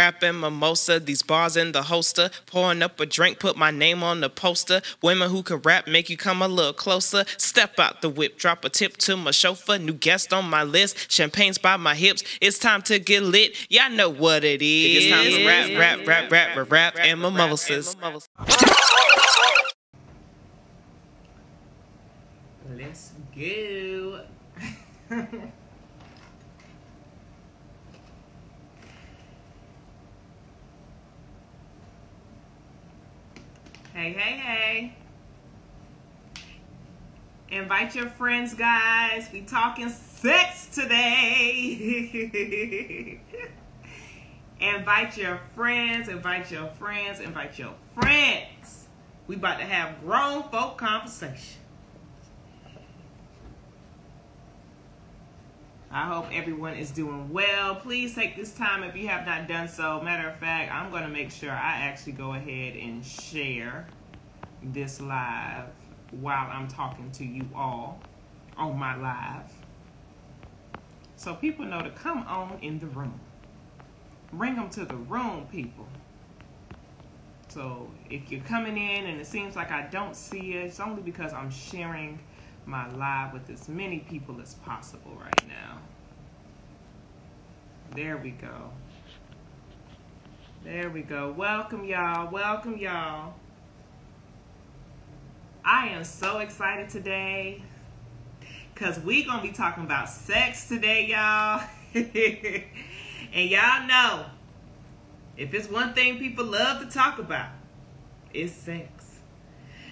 Rapping mimosa, these bars in the holster. Pouring up a drink, put my name on the poster. Women who can rap make you come a little closer. Step out the whip, drop a tip to my chauffeur. New guest on my list, champagne's by my hips. It's time to get lit. Y'all know what it is. It's time to rap, rap, rap, rap, rap, rap, and mimosas. Let's go. hey, hey, hey. Invite your friends, guys. We talking sex today. invite your friends, invite your friends, invite your friends. We about to have grown folk conversation. I hope everyone is doing well. Please take this time if you have not done so. Matter of fact, I'm going to make sure I actually go ahead and share this live while I'm talking to you all on my live. So people know to come on in the room. Bring them to the room, people. So if you're coming in and it seems like I don't see it, it's only because I'm sharing my live with as many people as possible right now. There we go. There we go. Welcome, y'all. Welcome, y'all. I am so excited today because we going to be talking about sex today, y'all. and y'all know if it's one thing people love to talk about, it's sex.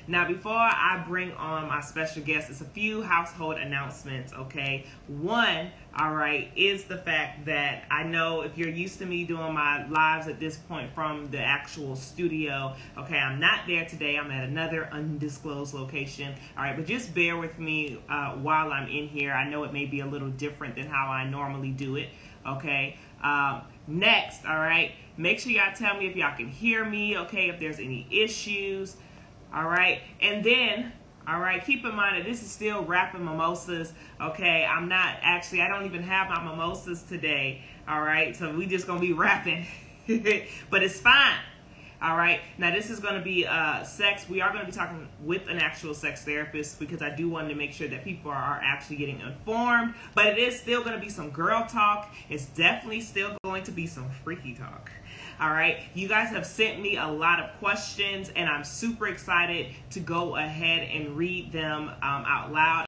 Now, before I bring on my special guest, it's a few household announcements, okay? One, all right, is the fact that I know if you're used to me doing my lives at this point from the actual studio, okay, I'm not there today. I'm at another undisclosed location, all right, but just bear with me uh, while I'm in here. I know it may be a little different than how I normally do it, okay? Um, next, all right, make sure y'all tell me if y'all can hear me, okay, if there's any issues. All right. And then, all right, keep in mind that this is still rapping mimosas. Okay. I'm not actually, I don't even have my mimosas today. All right. So we just to be rapping. but it's fine. All right. Now this is to be uh, sex. We are to be talking with an actual sex therapist because I do want to make sure that people are actually getting informed. But it is still to be some girl talk. It's definitely still going to be some freaky talk. All right. You guys have sent me a lot of questions, and I'm super excited to go ahead and read them um, out loud.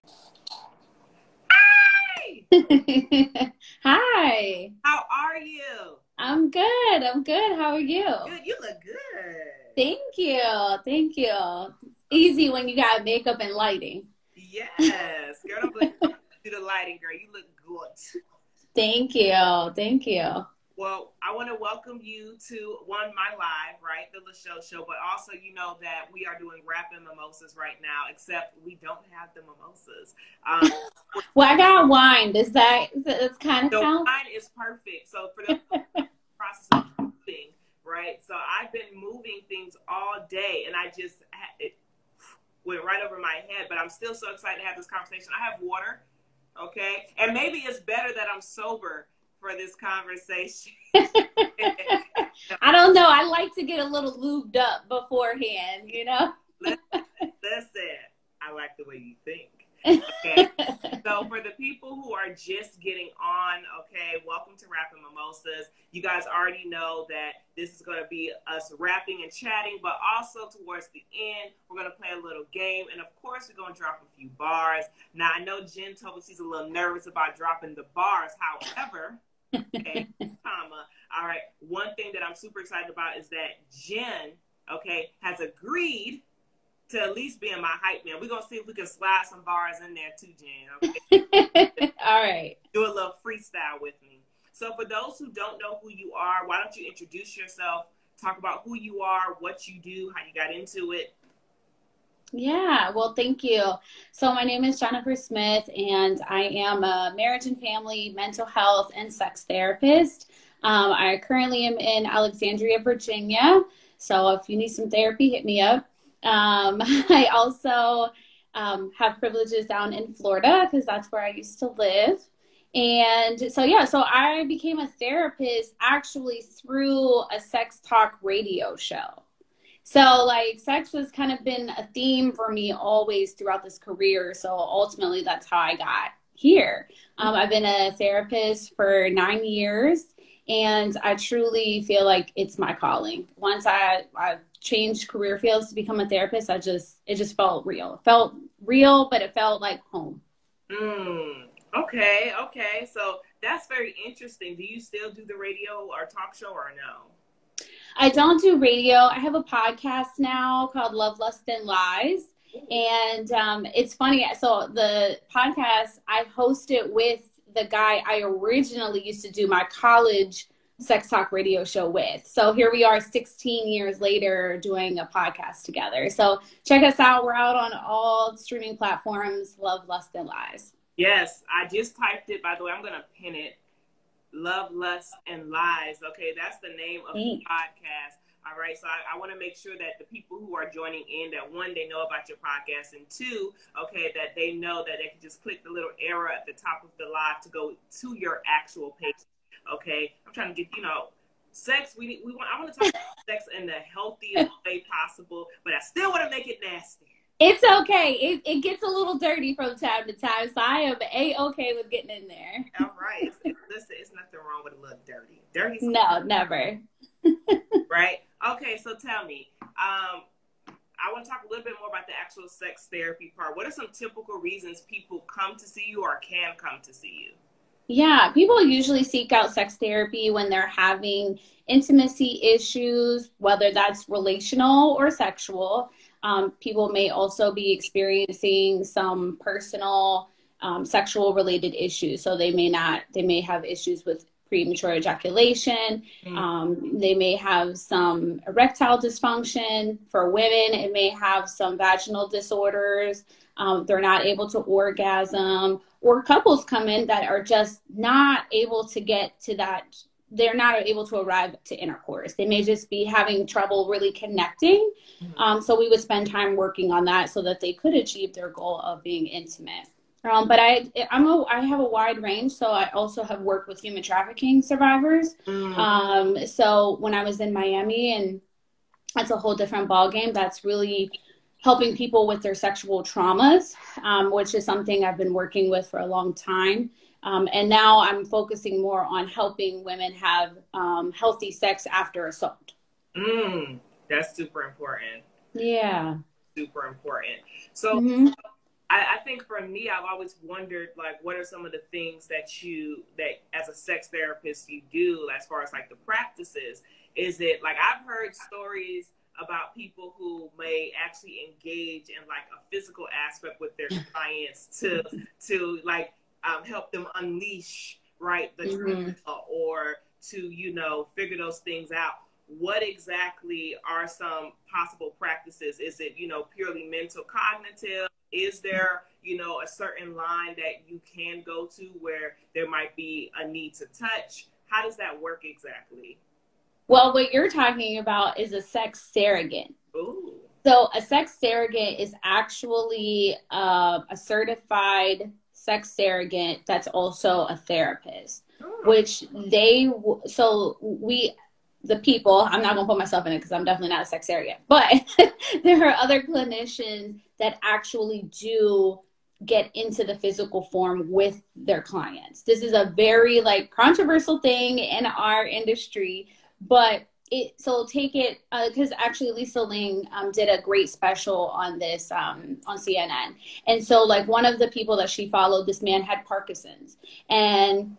Hi. Hi. How are you? I'm good. I'm good. How are you? Good. You look good. Thank you. Thank you. It's easy when you got makeup and lighting. Yes. Girl, don't do the lighting, girl. You look good. Thank you. Thank you. Well, I want to welcome you to one my live, right, the LaShow show, but also you know that we are doing rapping mimosas right now, except we don't have the mimosas. Um, well, I got wine. Does that it's kind of the count? wine is perfect. So for the process of moving, right? So I've been moving things all day, and I just it went right over my head. But I'm still so excited to have this conversation. I have water, okay, and maybe it's better that I'm sober for this conversation. I don't know. I like to get a little lubed up beforehand, you know? listen, listen, I like the way you think. Okay. so for the people who are just getting on, okay, welcome to Rapping Mimosas. You guys already know that this is going to be us rapping and chatting, but also towards the end, we're going to play a little game. And of course, we're going to drop a few bars. Now, I know Jen told me she's a little nervous about dropping the bars. However, okay, comma. All right. One thing that I'm super excited about is that Jen, okay, has agreed to at least be in my hype man. We're gonna see if we can slide some bars in there too, Jen. Okay. All right. Do a little freestyle with me. So for those who don't know who you are, why don't you introduce yourself? Talk about who you are, what you do, how you got into it. Yeah, well, thank you. So, my name is Jennifer Smith, and I am a marriage and family, mental health, and sex therapist. Um, I currently am in Alexandria, Virginia. So, if you need some therapy, hit me up. Um, I also um, have privileges down in Florida because that's where I used to live. And so, yeah, so I became a therapist actually through a sex talk radio show. So, like, sex has kind of been a theme for me always throughout this career. So, ultimately, that's how I got here. Um, I've been a therapist for nine years, and I truly feel like it's my calling. Once I, I changed career fields to become a therapist, I just, it just felt real. It felt real, but it felt like home. Mm, okay, okay. So, that's very interesting. Do you still do the radio or talk show or no? I don't do radio. I have a podcast now called Love, Lust, and Lies. And um, it's funny. So, the podcast, I host it with the guy I originally used to do my college sex talk radio show with. So, here we are 16 years later doing a podcast together. So, check us out. We're out on all streaming platforms Love, Lust, and Lies. Yes, I just typed it. By the way, I'm going to pin it Love, Lust, and Lies. Okay, that's the name of Thanks. the podcast. All right, so I, I want to make sure that the people who are joining in, that one, they know about your podcast, and two, okay, that they know that they can just click the little arrow at the top of the live to go to your actual page. Okay, I'm trying to get you know sex. We we want. I want to talk about sex in the healthiest way possible, but I still want to make it nasty. It's okay. It, it gets a little dirty from time to time, so I am a okay with getting in there. All right. Listen, it's nothing wrong with a little dirty. Dirty. No, never. right. Okay. So tell me, um, I want to talk a little bit more about the actual sex therapy part. What are some typical reasons people come to see you or can come to see you? Yeah, people usually seek out sex therapy when they're having intimacy issues, whether that's relational or sexual. Um, people may also be experiencing some personal um, sexual related issues. So they may not, they may have issues with premature ejaculation. Mm. Um, they may have some erectile dysfunction. For women, it may have some vaginal disorders. Um, they're not able to orgasm. Or couples come in that are just not able to get to that they're not able to arrive to intercourse. They may just be having trouble really connecting. Mm-hmm. Um, so we would spend time working on that so that they could achieve their goal of being intimate. Um, but I, I'm a, I have a wide range. So I also have worked with human trafficking survivors. Mm-hmm. Um, so when I was in Miami, and that's a whole different ballgame. That's really helping people with their sexual traumas, um, which is something I've been working with for a long time. Um, and now I'm focusing more on helping women have um, healthy sex after assault. Mm, that's super important. Yeah. Super important. So mm-hmm. I, I, think for me, I've always wondered, like, what are some of the things that you, that as a sex therapist, you do as far as like the practices? Is it like I've heard stories about people who may actually engage in like a physical aspect with their clients to to like um, help them unleash right the mm-hmm. or to you know figure those things out. What exactly are some possible practices? Is it you know purely mental cognitive? Is there you know a certain line that you can go to where there might be a need to touch? How does that work exactly? Well what you're talking about is a sex surrogate. Ooh. so a sex surrogate is actually uh, a certified sex surrogate that's also a therapist, oh. which they, so we, the people, I'm not to put myself in it because I'm definitely not a sex surrogate, but there are other clinicians that actually do get into the physical form with their clients. This is a very like controversial thing in our industry, but it so take it because uh, actually Lisa Ling um, did a great special on this um, on CNN, and so like one of the people that she followed, this man had Parkinson's, and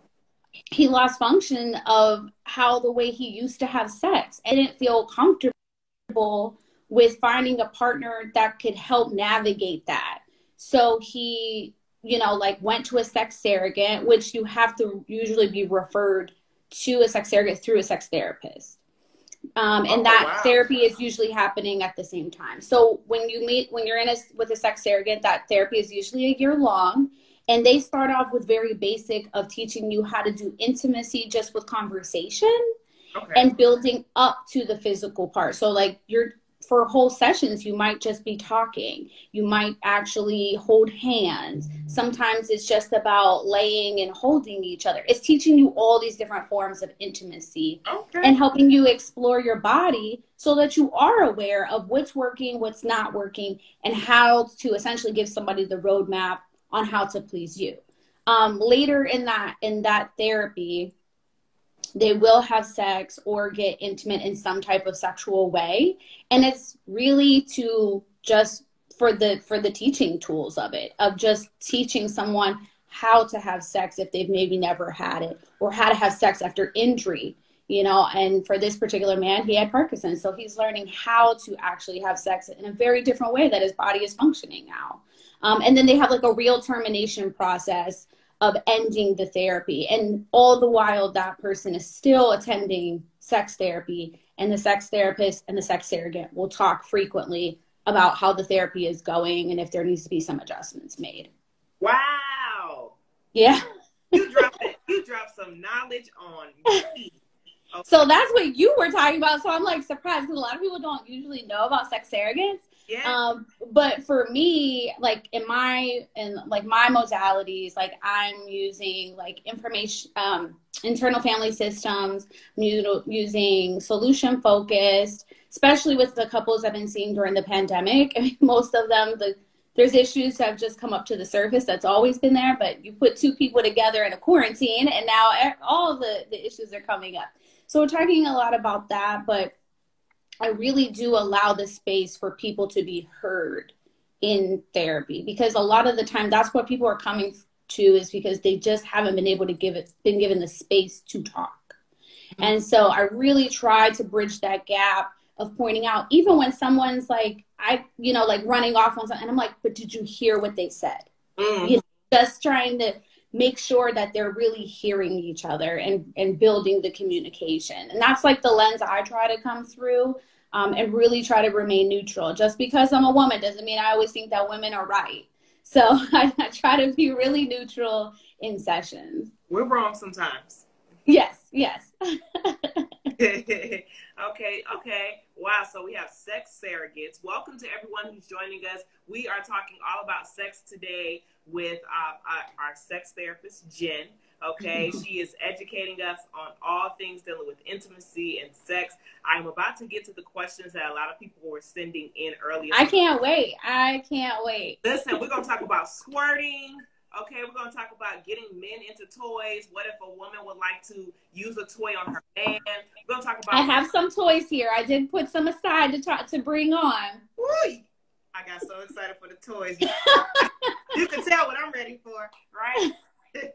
he lost function of how the way he used to have sex, and didn't feel comfortable with finding a partner that could help navigate that. So he, you know, like went to a sex surrogate, which you have to usually be referred to a sex surrogate through a sex therapist um, and oh, that wow. therapy is usually happening at the same time. So when you meet, when you're in a with a sex surrogate, that therapy is usually a year long, and they start off with very basic of teaching you how to do intimacy just with conversation, okay. and building up to the physical part. So like you're for whole sessions, you might just be talking. You might actually hold hands. Sometimes it's just about laying and holding each other. It's teaching you all these different forms of intimacy okay. and helping you explore your body so that you are aware of what's working, what's not working, and how to essentially give somebody the roadmap on how to please you. Um, later in that in that therapy, they will have sex or get intimate in some type of sexual way. And it's really to just for the for the teaching tools of it of just teaching someone how to have sex if they've maybe never had it or how to have sex after injury you know? And for this particular man he had parkinson's so he's learning how to actually have sex in a very different way that his body is functioning now. Um, and then they have like a real termination process of ending the therapy. And all the while, that person is still attending sex therapy, and the sex therapist and the sex surrogate will talk frequently about how the therapy is going and if there needs to be some adjustments made. Wow. Yeah. you dropped it. You dropped some knowledge on me. Okay. So that's what you were talking about. So I'm like surprised because a lot of people don't usually know about sex surrogates. Yeah. Um, but for me, like in my in like my modalities, like I'm using like information, um, internal family systems. I'm using solution focused, especially with the couples I've been seeing during the pandemic. I mean, most of them, the there's issues that have just come up to the surface that's always been there, but you put two people together in a quarantine, and now all the the issues are coming up. So we're talking a lot about that, but I really do allow the space for people to be heard in therapy because a lot of the time that's what people are coming to is because they just haven't been able to give it been given the space to talk. Mm-hmm. And so I really try to bridge that gap of pointing out even when someone's like I you know like running off on something and I'm like but did you hear what they said? Mm-hmm. You know, just trying to make sure that they're really hearing each other and, and building the communication. And that's like the lens I try to come through um, and really try to remain neutral. Just because I'm a woman doesn't mean I always think that women are right. So I, I try to be really neutral in sessions. We're wrong sometimes. Yes, yes. okay, okay. Wow, so we have sex surrogates. Welcome to everyone who's joining us. We are talking all about sex today with uh, our, our sex therapist, Jen. Okay, she is educating us on all things dealing with intimacy and sex. I'm about to get to the questions that a lot of people were sending in earlier. I can't wait. I can't wait. Listen, we're going to talk about squirting. Okay, we're going to talk about getting men into toys. What if a woman would like to use a toy on her man? We're going to talk about. I have some toys here. I did put some aside to talk to bring on. Woo! I got so excited for the toys. you can tell what I'm ready for, right?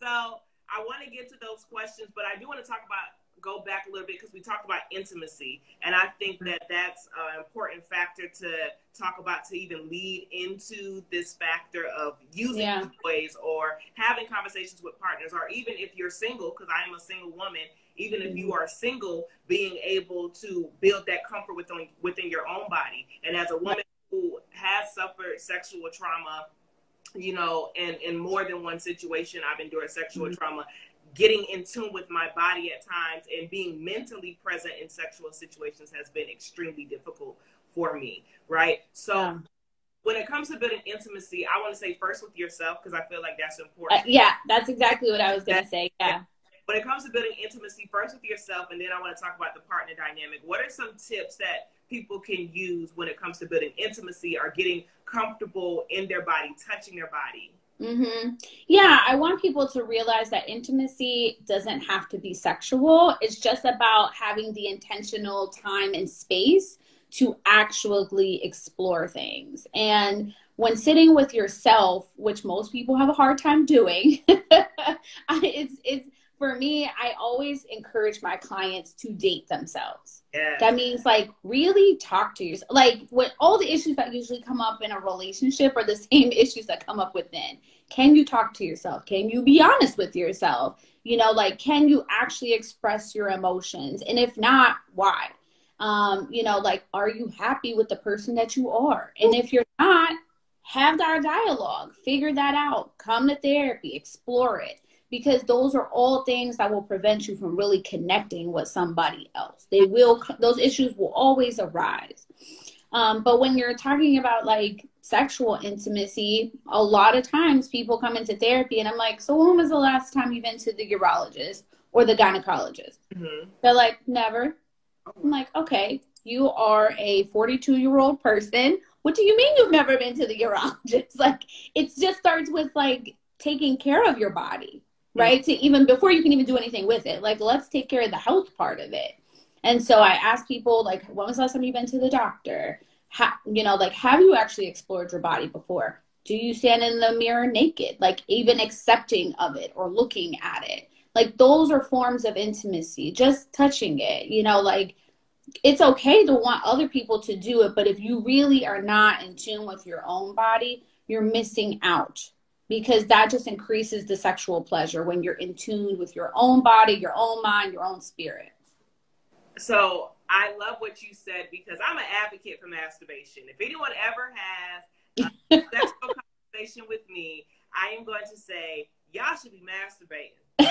so I want to get to those questions, but I do want to talk about go back a little bit because we talked about intimacy, and I think that that's an important factor to talk about to even lead into this factor of using yeah. toys or having conversations with partners, or even if you're single, because I am a single woman. Even if you are single, being able to build that comfort within within your own body, and as a woman who has suffered sexual trauma you know, in, in more than one situation, I've endured sexual mm-hmm. trauma getting in tune with my body at times and being mentally present in sexual situations has been extremely difficult for me, right? So yeah. when it comes to building intimacy, I want to say first with yourself because I feel like that's important. Uh, yeah, that's exactly what I was going to say. Yeah. When it comes to building intimacy, first with yourself, and then I want to talk about the partner dynamic. What are some tips that people can use when it comes to building intimacy or getting comfortable in their body, touching their body? Mm-hmm. Yeah, I want people to realize that intimacy doesn't have to be sexual. It's just about having the intentional time and space to actually explore things. And when sitting with yourself, which most people have a hard time doing, it's it's for me, I always encourage my clients to date themselves. Yeah. That means like really talk to yourself. Like what all the issues that usually come up in a relationship are the same issues that come up within. Can you talk to yourself? Can you be honest with yourself? You know, like can you actually express your emotions? And if not, why? Um, you know, like are you happy with the person that you are? And if you're not, have that dialogue, figure that out, come to therapy, explore it because those are all things that will prevent you from really connecting with somebody else. They will, those issues will always arise. Um, but when you're talking about like sexual intimacy, a lot of times people come into therapy and I'm like, so when was the last time you've been to the urologist or the gynecologist? Mm-hmm. They're like, never. I'm like, okay, you are a 42 year old person. What do you mean you've never been to the urologist? Like, it just starts with like taking care of your body, right? To even before you can even do anything with it. Like, let's take care of the health part of it. And so I ask people, like, when was the last time you've been to the doctor? Ha- you know, like, have you actually explored your body before? Do you stand in the mirror naked? Like, even accepting of it or looking at it. Like, those are forms of intimacy, just touching it, you know, like, it's okay to want other people to do it, but if you really are not in tune with your own body, you're missing out because that just increases the sexual pleasure when you're in tune with your own body, your own mind, your own spirit. So I love what you said because I'm an advocate for masturbation. If anyone ever has a sexual conversation with me, I am going to say y'all should be masturbating.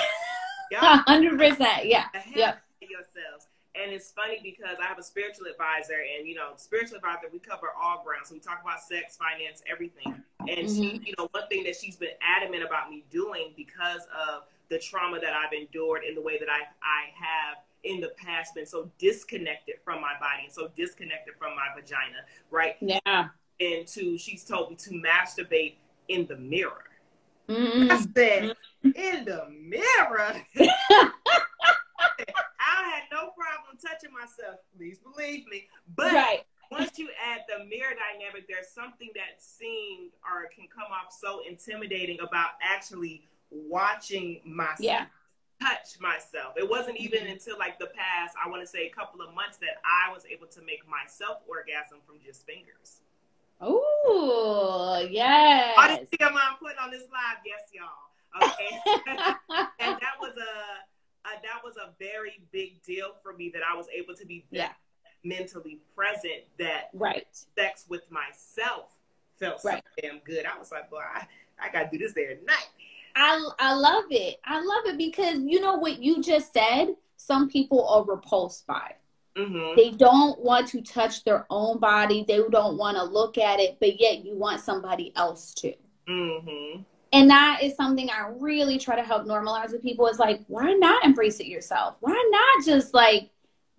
Hundred percent, yeah. Yep. Yourselves. And it's funny because I have a spiritual advisor, and you know, spiritual advisor, we cover all grounds. So we talk about sex, finance, everything. And mm-hmm. she, you know, one thing that she's been adamant about me doing because of the trauma that I've endured in the way that I I have in the past been so disconnected from my body and so disconnected from my vagina, right? Yeah. And to she's told me to masturbate in the mirror. Mm-hmm. I said, in the mirror. I had no problem touching myself. Please believe me. But right. once you add the mirror dynamic, there's something that seemed or can come off so intimidating about actually watching myself. Yeah touch myself. It wasn't even mm-hmm. until like the past, I want to say a couple of months that I was able to make myself orgasm from just fingers. Oh, yes. I didn't see I'm putting on this live. Yes, y'all. Okay. and that was a, a, that was a very big deal for me that I was able to be yeah. mentally present that right sex with myself felt right. so damn good. I was like, boy, I, I gotta do this there at night. I I love it. I love it because you know what you just said. Some people are repulsed by. Mm-hmm. They don't want to touch their own body. They don't want to look at it, but yet you want somebody else to. Mm-hmm. And that is something I really try to help normalize with people. Is like, why not embrace it yourself? Why not just like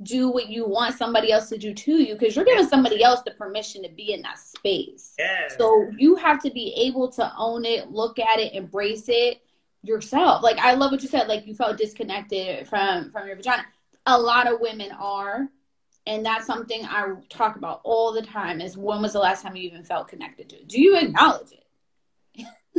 do what you want somebody else to do to you because you're giving somebody else the permission to be in that space. Yes. So you have to be able to own it, look at it, embrace it yourself. Like I love what you said, like you felt disconnected from from your vagina. A lot of women are, and that's something I talk about all the time is when was the last time you even felt connected to? It? Do you acknowledge it?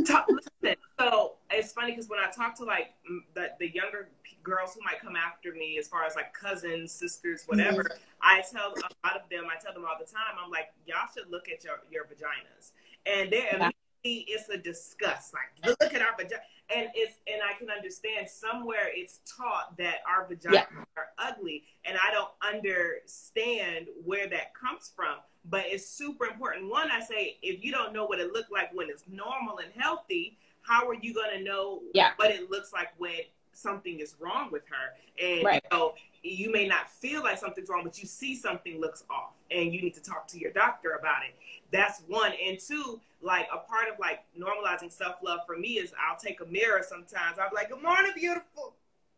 Talk, listen, so it's funny because when I talk to like the, the younger girls who might come after me, as far as like cousins, sisters, whatever, mm-hmm. I tell a lot of them, I tell them all the time, I'm like, y'all should look at your, your vaginas. And they're yeah. immediately, it's a disgust. Like, look at our vagina. And it's and I can understand somewhere it's taught that our vaginas yeah. are ugly, and I don't understand where that comes from but it's super important. One, I say, if you don't know what it looked like when it's normal and healthy, how are you going to know yeah. what it looks like when something is wrong with her? And right. you know, you may not feel like something's wrong, but you see something looks off, and you need to talk to your doctor about it. That's one. And two, like a part of like normalizing self love for me is I'll take a mirror sometimes. I'll be like, "Good morning, beautiful.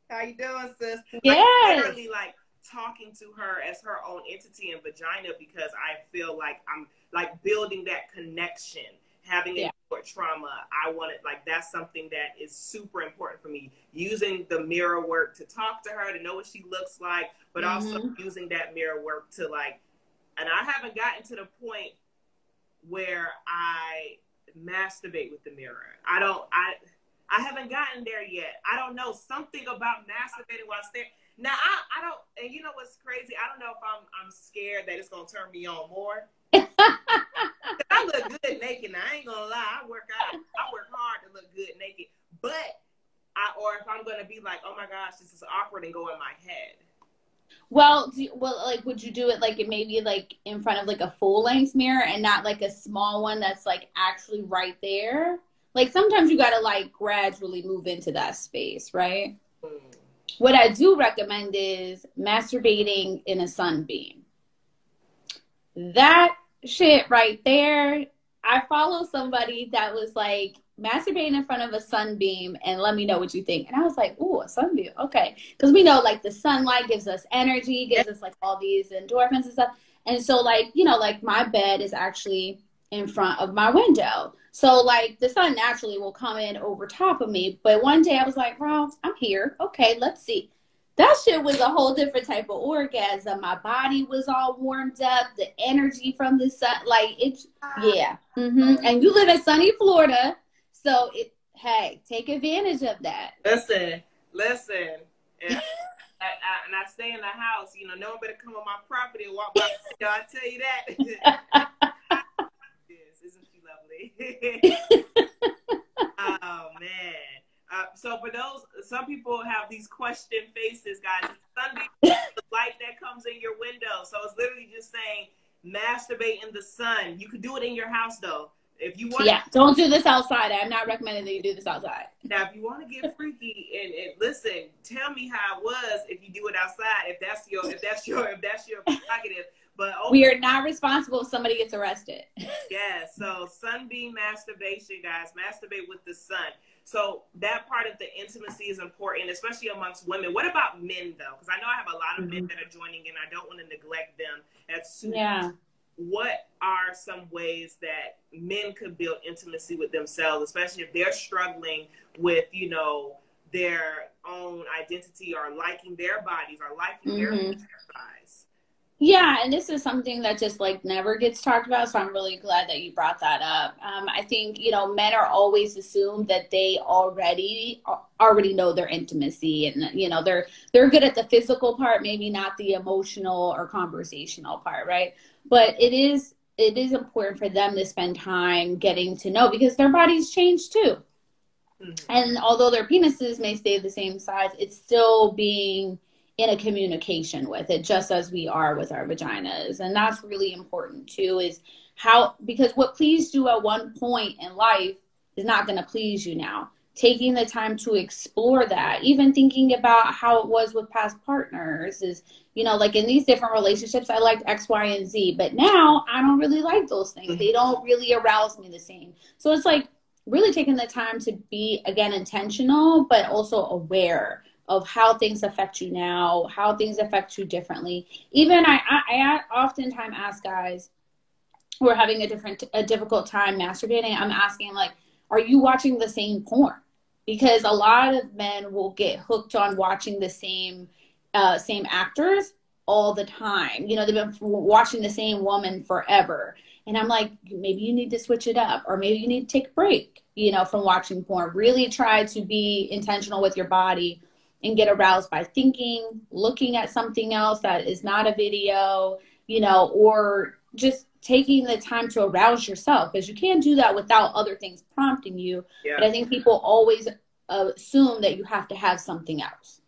How you doing, sis?" Yes. Like, literally, like talking to her as her own entity and vagina because I feel like I'm like building that connection, having yeah. a trauma. I wanted like that's something that is super important for me. Using the mirror work to talk to her, to know what she looks like, but mm-hmm. also using that mirror work to like and I haven't gotten to the point where I masturbate with the mirror. I don't I I haven't gotten there yet. I don't know something about masturbating while staring now I, I don't and you know what's crazy? I don't know if I'm I'm scared that it's gonna turn me on more. I look good naked. Now, I ain't gonna lie. I work out. I work hard to look good naked. But I or if I'm gonna be like, oh my gosh, this is awkward and go in my head. Well, do, well, like, would you do it like it maybe like in front of like a full length mirror and not like a small one that's like actually right there? like sometimes you gotta like gradually move into that space, right? Mm. What I do recommend is masturbating in a sunbeam. That shit right there. I follow somebody that was like masturbating in front of a sunbeam and let me know what you think. And I was like, ooh, a sunbeam. Okay. Because we know like the sunlight gives us energy, gives us like all these endorphins and stuff. And so like, you know, like my bed is actually in front of my window. So like the sun naturally will come in over top of me. But one day I was like, well, I'm here. Okay, let's see that shit was a whole different type of orgasm. My body was all warmed up, the energy from the sun, like it, yeah. Mm-hmm. And you live in sunny Florida, so it, hey, take advantage of that. Listen, listen. And I, I, and I stay in the house, you know, no one better come on my property and walk by. I tell you that. yes, isn't she lovely? Oh man. Uh, so for those, some people have these question faces, guys. Sunday, the light that comes in your window. So it's literally just saying masturbate in the sun. You could do it in your house though. If you want, yeah, don't do this outside. I'm not recommending that you do this outside. Now, if you want to get freaky and, and listen, tell me how it was if you do it outside. If that's your, if that's your, if that's your prerogative. But we are not responsible if somebody gets arrested. yeah. So sunbeam masturbation, guys. Masturbate with the sun. So that part of the intimacy is important, especially amongst women. What about men though? Because I know I have a lot of mm-hmm. men that are joining and I don't want to neglect them. That's yeah. What are some ways that men could build intimacy with themselves, especially if they're struggling with, you know, their own identity or liking their bodies or liking mm-hmm. their size? Yeah, and this is something that just like never gets talked about. So I'm really glad that you brought that up. Um, I think you know men are always assumed that they already already know their intimacy, and you know they're they're good at the physical part, maybe not the emotional or conversational part, right? But it is it is important for them to spend time getting to know because their bodies change too. Mm-hmm. And although their penises may stay the same size, it's still being in a communication with it just as we are with our vaginas. And that's really important too is how because what pleased you at one point in life is not going to please you now. Taking the time to explore that even thinking about how it was with past partners is you know like in these different relationships i liked x y and z but now i don't really like those things. Mm-hmm. They don't really arouse me the same. So it's like really taking the time to be again intentional but also aware of how things affect you now, how things affect you differently. Even I, I, I oftentimes ask guys who are having a different, a difficult time masturbating. I'm asking like, are you watching the same porn? Because a lot of men will get hooked on watching the same, uh, same actors all the time. You know, they've been watching the same woman forever. And I'm like, maybe you need to switch it up, or maybe you need to take a break, you know, from watching porn. Really try to be intentional with your body and get aroused by thinking, looking at something else that is not a video, you know, or just taking the time to arouse yourself because you can't do that without other things prompting you. Yeah. But I think people always assume that you have to have something else.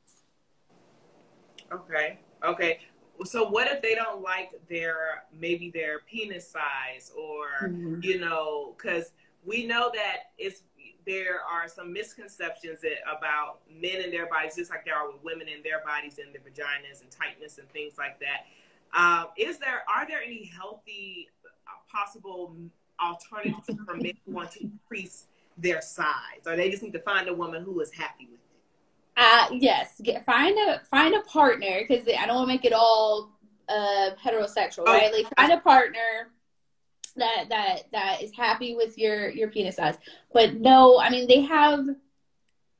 Okay. Okay. So what if they don't like their maybe their penis size or mm-hmm. you know because we know that it's there are some misconceptions that, about men and their bodies, just like there are with women and their bodies and their vaginas and tightness and things like that. Um, is there are there any healthy uh, possible alternatives for men who want to increase their size, or they just need to find a woman who is happy with it? Uh, yes, Get, find a find a partner because I don't want to make it all uh, heterosexual, oh. right? Like find a partner that that that is happy with your your penis size. But no, I mean they have.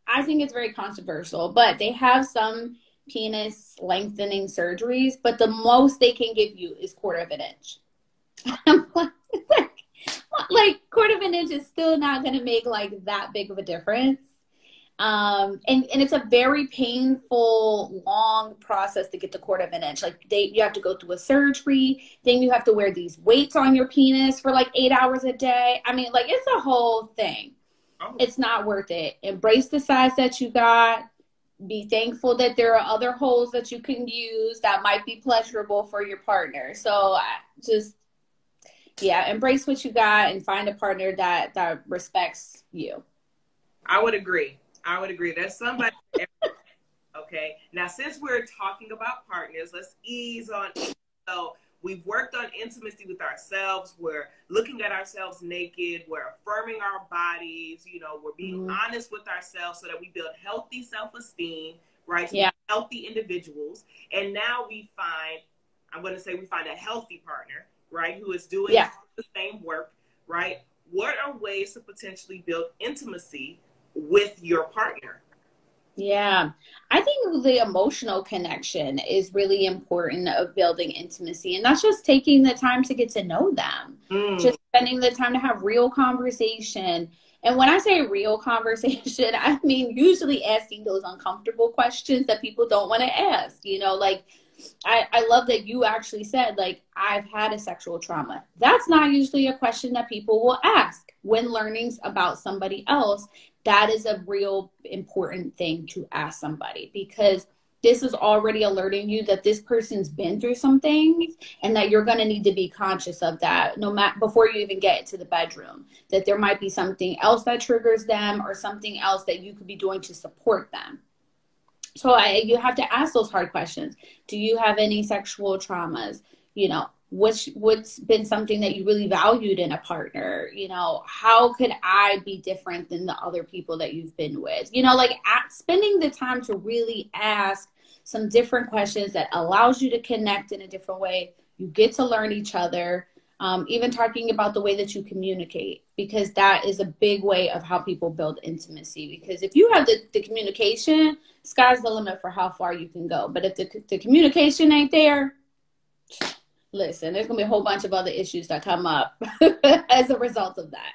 I think it's very controversial, but they have some penis lengthening surgeries, but the most they can give you is quarter of an inch. like, like quarter of an inch is still not going to make like that big of a difference. Um, and, and it's a very painful, long process to get the quarter of an inch. Like they, you have to go through a surgery. Then you have to wear these weights on your penis for like eight hours a day. I mean, like it's a whole thing. Oh. It's not worth it. Embrace the size that you got. Be thankful that there are other holes that you can use that might be pleasurable for your partner. So just yeah, embrace what you got and find a partner that that respects you. I would agree. I would agree. There's somebody. okay. Now, since we're talking about partners, let's ease on. So we've worked on intimacy with ourselves. We're looking at ourselves naked. We're affirming our bodies. You know, we're being mm-hmm. honest with ourselves so that we build healthy self-esteem. Right. So yeah. Healthy individuals. And now we find. I'm going to say we find a healthy partner, right, who is doing yeah. the same work, right? What are ways to potentially build intimacy with your partner. Yeah. I think the emotional connection is really important of building intimacy. And that's just taking the time to get to know them. Mm. Just spending the time to have real conversation. And when I say real conversation, I mean usually asking those uncomfortable questions that people don't want to ask. You know, like I, I love that you actually said, like, I've had a sexual trauma. That's not usually a question that people will ask when learning about somebody else that is a real important thing to ask somebody because this is already alerting you that this person's been through some things and that you're going to need to be conscious of that no matter before you even get to the bedroom that there might be something else that triggers them or something else that you could be doing to support them. So I, you have to ask those hard questions. Do you have any sexual traumas? You know what's what's been something that you really valued in a partner? You know how could i be different than the other people that you've been with? You know like at, spending the time to really ask some different questions that allows you to connect in a different way. You get to learn each other um, even talking about the way that you communicate because that is a big way of how people build intimacy. Because if you have the, the communication sky's the limit for how far you can go. But if the, the communication ain't there listen, there's gonna be a whole bunch of other issues that come up as a result of that.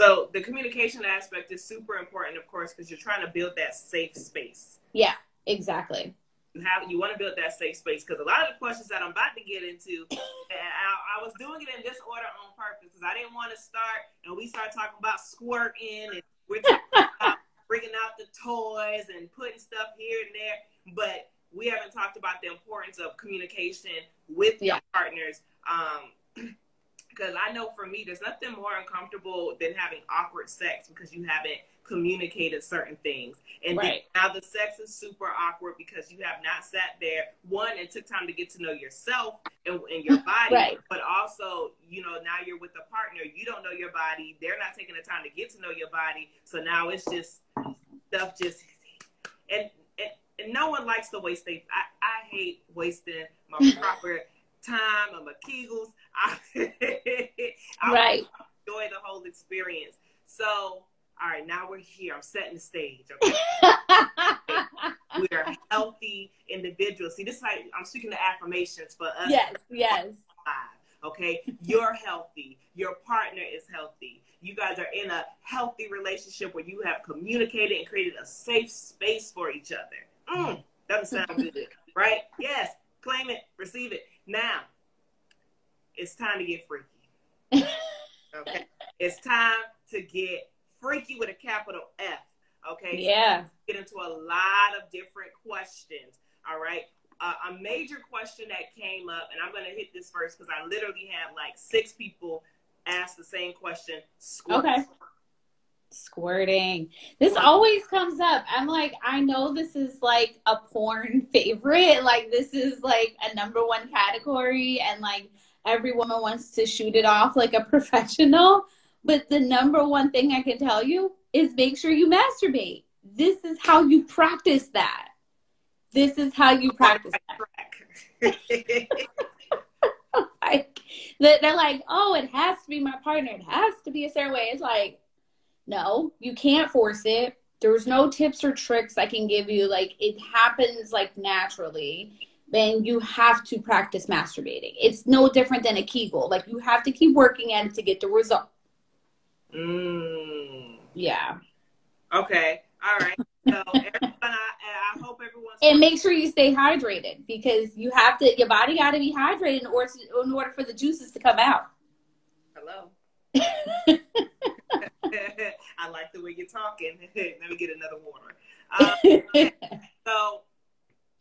So the communication aspect is super important, of course, because you're trying to build that safe space. Yeah, exactly. You have you want to build that safe space because a lot of the questions that I'm about to get into, I, I was doing it in this order on purpose because I didn't want to start and we start talking about squirting and we're talking about bringing out the toys and putting stuff here and there, but we haven't talked about the importance of communication with yeah. your partners. Um, because I know for me, there's nothing more uncomfortable than having awkward sex because you haven't communicated certain things. And right. now the sex is super awkward because you have not sat there, one, and took time to get to know yourself and, and your body, right. but also, you know, now you're with a partner, you don't know your body, they're not taking the time to get to know your body. So now it's just stuff just, and and no one likes to waste. I, I hate wasting my proper time and my kegels. I, I right. enjoy the whole experience. So, all right, now we're here. I'm setting the stage. Okay. we're healthy individuals. See, this is how I'm speaking the affirmations for us. Yes, yes. Okay, you're healthy. Your partner is healthy. You guys are in a healthy relationship where you have communicated and created a safe space for each other. Mm, doesn't sound good, right? Yes, claim it, receive it. Now, it's time to get freaky. Okay, it's time to get freaky with a capital F. Okay, yeah. Get into a lot of different questions. All right. Uh, a major question that came up, and I'm going to hit this first because I literally had like six people ask the same question. Okay squirting. This always comes up. I'm like, I know this is like a porn favorite. Like this is like a number one category and like every woman wants to shoot it off like a professional. But the number one thing I can tell you is make sure you masturbate. This is how you practice that. This is how you practice that. like they're like, oh, it has to be my partner. It has to be a certain way. It's like, no, you can't force it. There's no tips or tricks I can give you. Like it happens like naturally. Then you have to practice masturbating. It's no different than a Kegel. Like you have to keep working at it to get the result. Mm. Yeah. Okay. All right. So everyone, I, I hope everyone's. And make sure you stay hydrated because you have to. Your body got to be hydrated in order to, in order for the juices to come out. Hello. I like the way you're talking. Let me get another water. Um, so,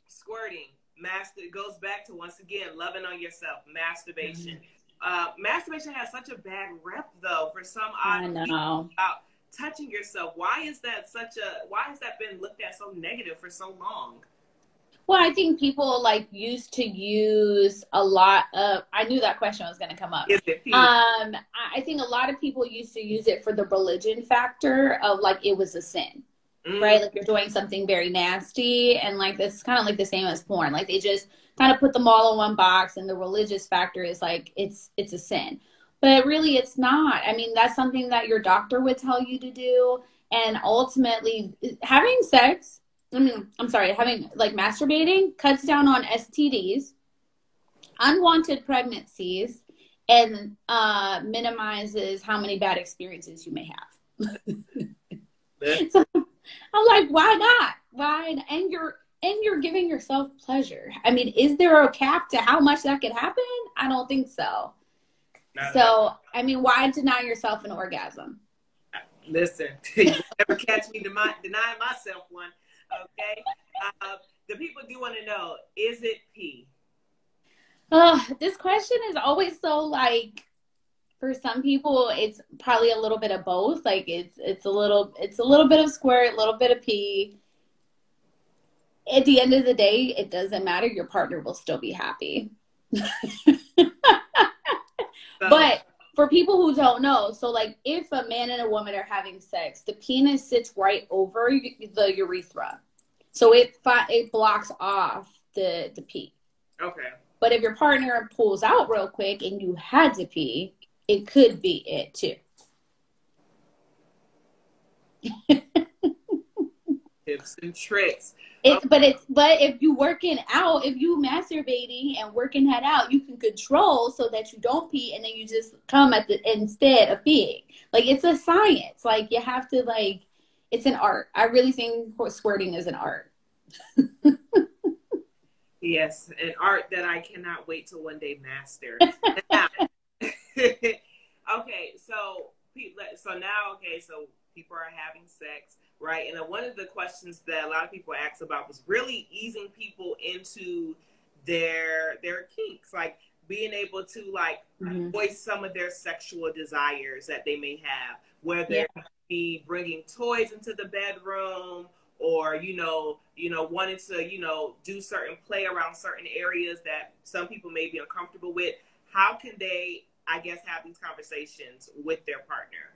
squirting, master goes back to once again loving on yourself, masturbation. uh, masturbation has such a bad rep though for some I know. about touching yourself. Why is that such a why has that been looked at so negative for so long? Well, I think people like used to use a lot of. I knew that question was going to come up. Um, I I think a lot of people used to use it for the religion factor of like it was a sin, Mm, right? Like you're doing something very nasty, and like this kind of like the same as porn. Like they just kind of put them all in one box, and the religious factor is like it's it's a sin, but really it's not. I mean, that's something that your doctor would tell you to do, and ultimately having sex. I mean, I'm sorry, having like masturbating cuts down on STDs, unwanted pregnancies, and uh, minimizes how many bad experiences you may have. So I'm like, why not? Why? And you're and you're giving yourself pleasure. I mean, is there a cap to how much that could happen? I don't think so. not- So, I mean, why deny yourself an orgasm? Listen, you never catch me deny, denying myself one. Okay. Uh, the people do want to know: Is it pee? Oh, this question is always so like for some people it's probably a little bit of both. Like it's it's a little it's a little bit of squirt, a little bit of pee. At the end of the day, it doesn't matter. Your partner will still be happy. So, But for people who don't know, so like if a man and a woman are having sex, the penis sits right over the urethra, so it it blocks off the the pee. okay. But if your partner pulls out real quick and you had to pee, it could be it too. Tips and tricks. It, um, but it's but if you working out, if you masturbating and working that out, you can control so that you don't pee and then you just come at the instead of peeing. Like it's a science. Like you have to like it's an art. I really think squirting is an art. Yes, an art that I cannot wait to one day master. Okay, so so now, okay, so people are having sex, right? And one of the questions that a lot of people asked about was really easing people into their their kinks, like being able to like Mhm. voice some of their sexual desires that they may have, whether it be bringing toys into the bedroom or you know you know wanting to you know do certain play around certain areas that some people may be uncomfortable with how can they i guess have these conversations with their partner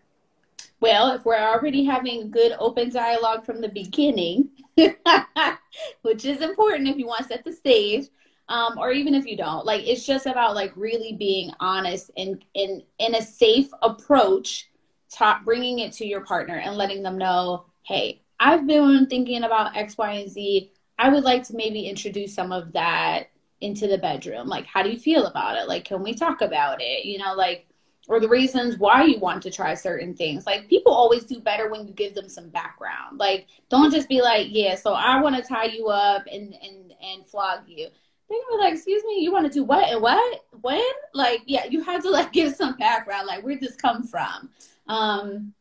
Well, if we're already having good open dialogue from the beginning, which is important if you want to set the stage, um, or even if you don't, like it's just about like really being honest and in in a safe approach, ta- bringing it to your partner and letting them know, hey, I've been thinking about X, Y, and Z. I would like to maybe introduce some of that into the bedroom. Like, how do you feel about it? Like, can we talk about it? You know, like or the reasons why you want to try certain things. Like people always do better when you give them some background. Like don't just be like, yeah, so I want to tie you up and and and flog you. They're gonna be like, excuse me, you want to do what and what? When? Like, yeah, you have to like give some background. Like, where'd this come from? Um,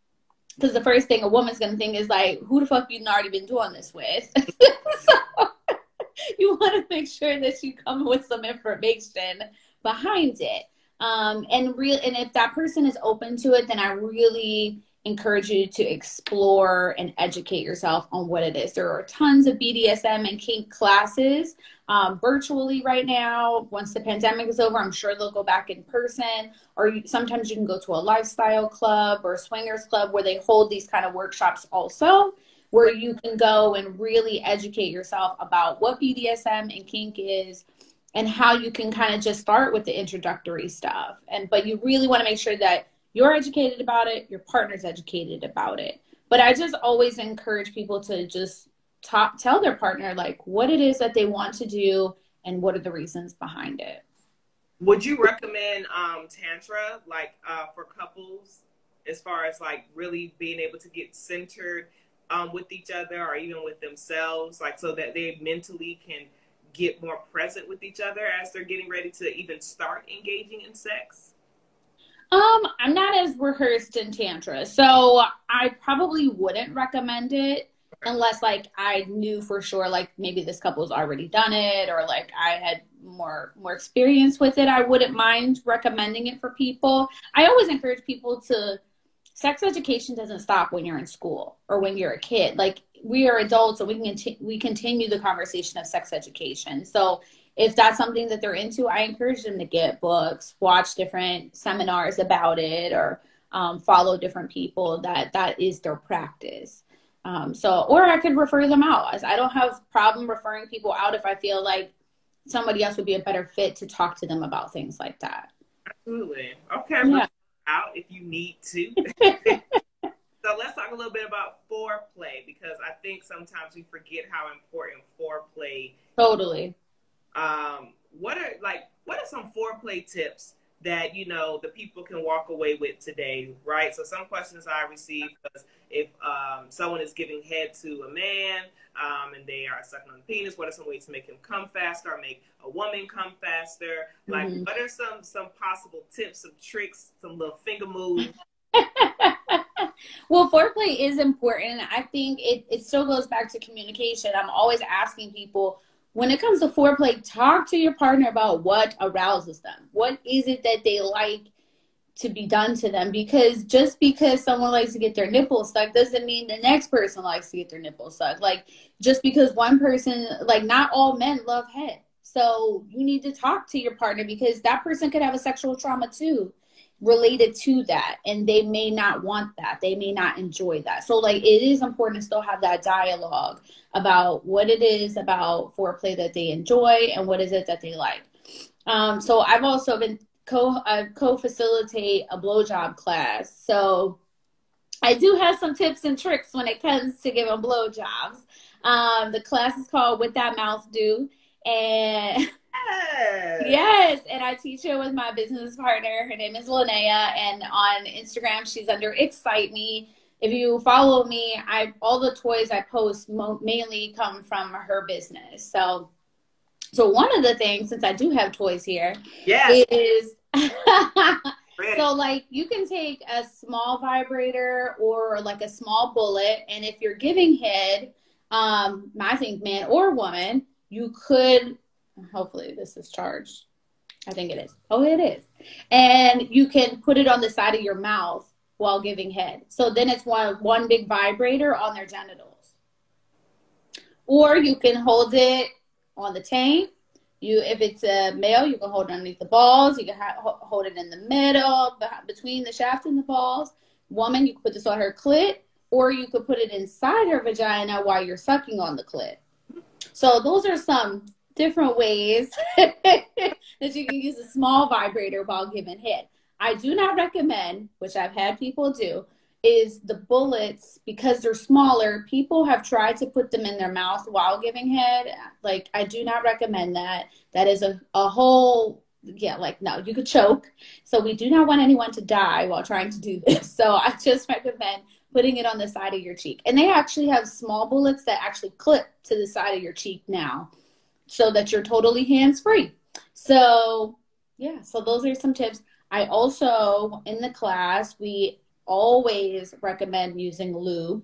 because the first thing a woman's gonna think is like, who the fuck you already been doing this with? so you want to make sure that you come with some information behind it um, and real and if that person is open to it then i really encourage you to explore and educate yourself on what it is. There are tons of bdsm and kink classes um, virtually right now. Once the pandemic is over i'm sure they'll go back in person. Or you, sometimes you can go to a lifestyle club or swingers club where they hold these kind of workshops also where you can go and really educate yourself about what bdsm and kink is and how you can kind of just start with the introductory stuff. And but you really want to make sure that you're educated about it your partner's educated about it. But i just always encourage people to just talk tell their partner like what it is that they want to do and what are the reasons behind it. Would you recommend um tantra like uh for couples as far as like really being able to get centered um with each other or even with themselves like so that they mentally can get more present with each other as they're getting ready to even start engaging in sex? Um, I'm not as rehearsed in Tantra, so I probably wouldn't recommend it unless like I knew for sure like maybe this couple's already done it or like I had more more experience with it, I wouldn't mind recommending it for people. I always encourage people to sex education doesn't stop when you're in school or when you're a kid. Like we are adults and we can we continue the conversation of sex education. So if that's something that they're into, I encourage them to get books, watch different seminars about it, or um, follow different people that that is their practice. Um, so, or I could refer them out. I don't have problem referring people out if I feel like somebody else would be a better fit to talk to them about things like that. Absolutely. Okay. Yeah. Out if you need to. so let's talk a little bit about foreplay because I think sometimes we forget how important foreplay. Totally. Um, what are like what are some foreplay tips that you know the people can walk away with today, right? So some questions I received was if um, someone is giving head to a man um, and they are sucking on the penis, what are some ways to make him come faster or make a woman come faster? Like, mm-hmm. what are some some possible tips, some tricks, some little finger moves? well, foreplay is important. I think it, it still goes back to communication. I'm always asking people when it comes to foreplay, talk to your partner about what arouses them. What is it that they like to be done to them? Because just because someone likes to get their nipples sucked doesn't mean the next person likes to get their nipples sucked. Like just because one person, like not all men love head. So you need to talk to your partner because that person could have a sexual trauma too related to that and they may not want that. They may not enjoy that. So like it is important to still have that dialogue about what it is about foreplay that they enjoy and what is it that they like. Um, so i've also been co uh, co-facilitate a blowjob class. So i do have some tips and tricks when it comes to giving blowjobs. Um, the class is called what that mouth do and Yes. yes. And I teach it with my business partner. Her name is Linnea. And on Instagram, she's under Excite Me. If you follow me, I all the toys I post mo- mainly come from her business. So, so one of the things, since I do have toys here, yes. is so like you can take a small vibrator or like a small bullet, and if you're giving head, um, I think man or woman, you could Hopefully this is charged. I think it is. Oh, it is. And you can put it on the side of your mouth while giving head. So then it's one one big vibrator on their genitals. Or you can hold it on the tank. You, if it's a male, you can hold it underneath the balls. You can ha- hold it in the middle, between the shaft and the balls. Woman, you can put this on her clit, or you could put it inside her vagina while you're sucking on the clit. So those are some different ways that you can use a small vibrator while giving head. I do not recommend, which I've had people do, is the bullets because they're smaller. People have tried to put them in their mouth while giving head. Like, I do not recommend that. That is a, a whole, yeah, like, no, you could choke. So, we do not want anyone to die while trying to do this. So, I just recommend putting it on the side of your cheek. And they actually have small bullets that actually clip to the side of your cheek now so that you're totally hands free. So, yeah, so those are some tips. I also, in the class, we always recommend using lube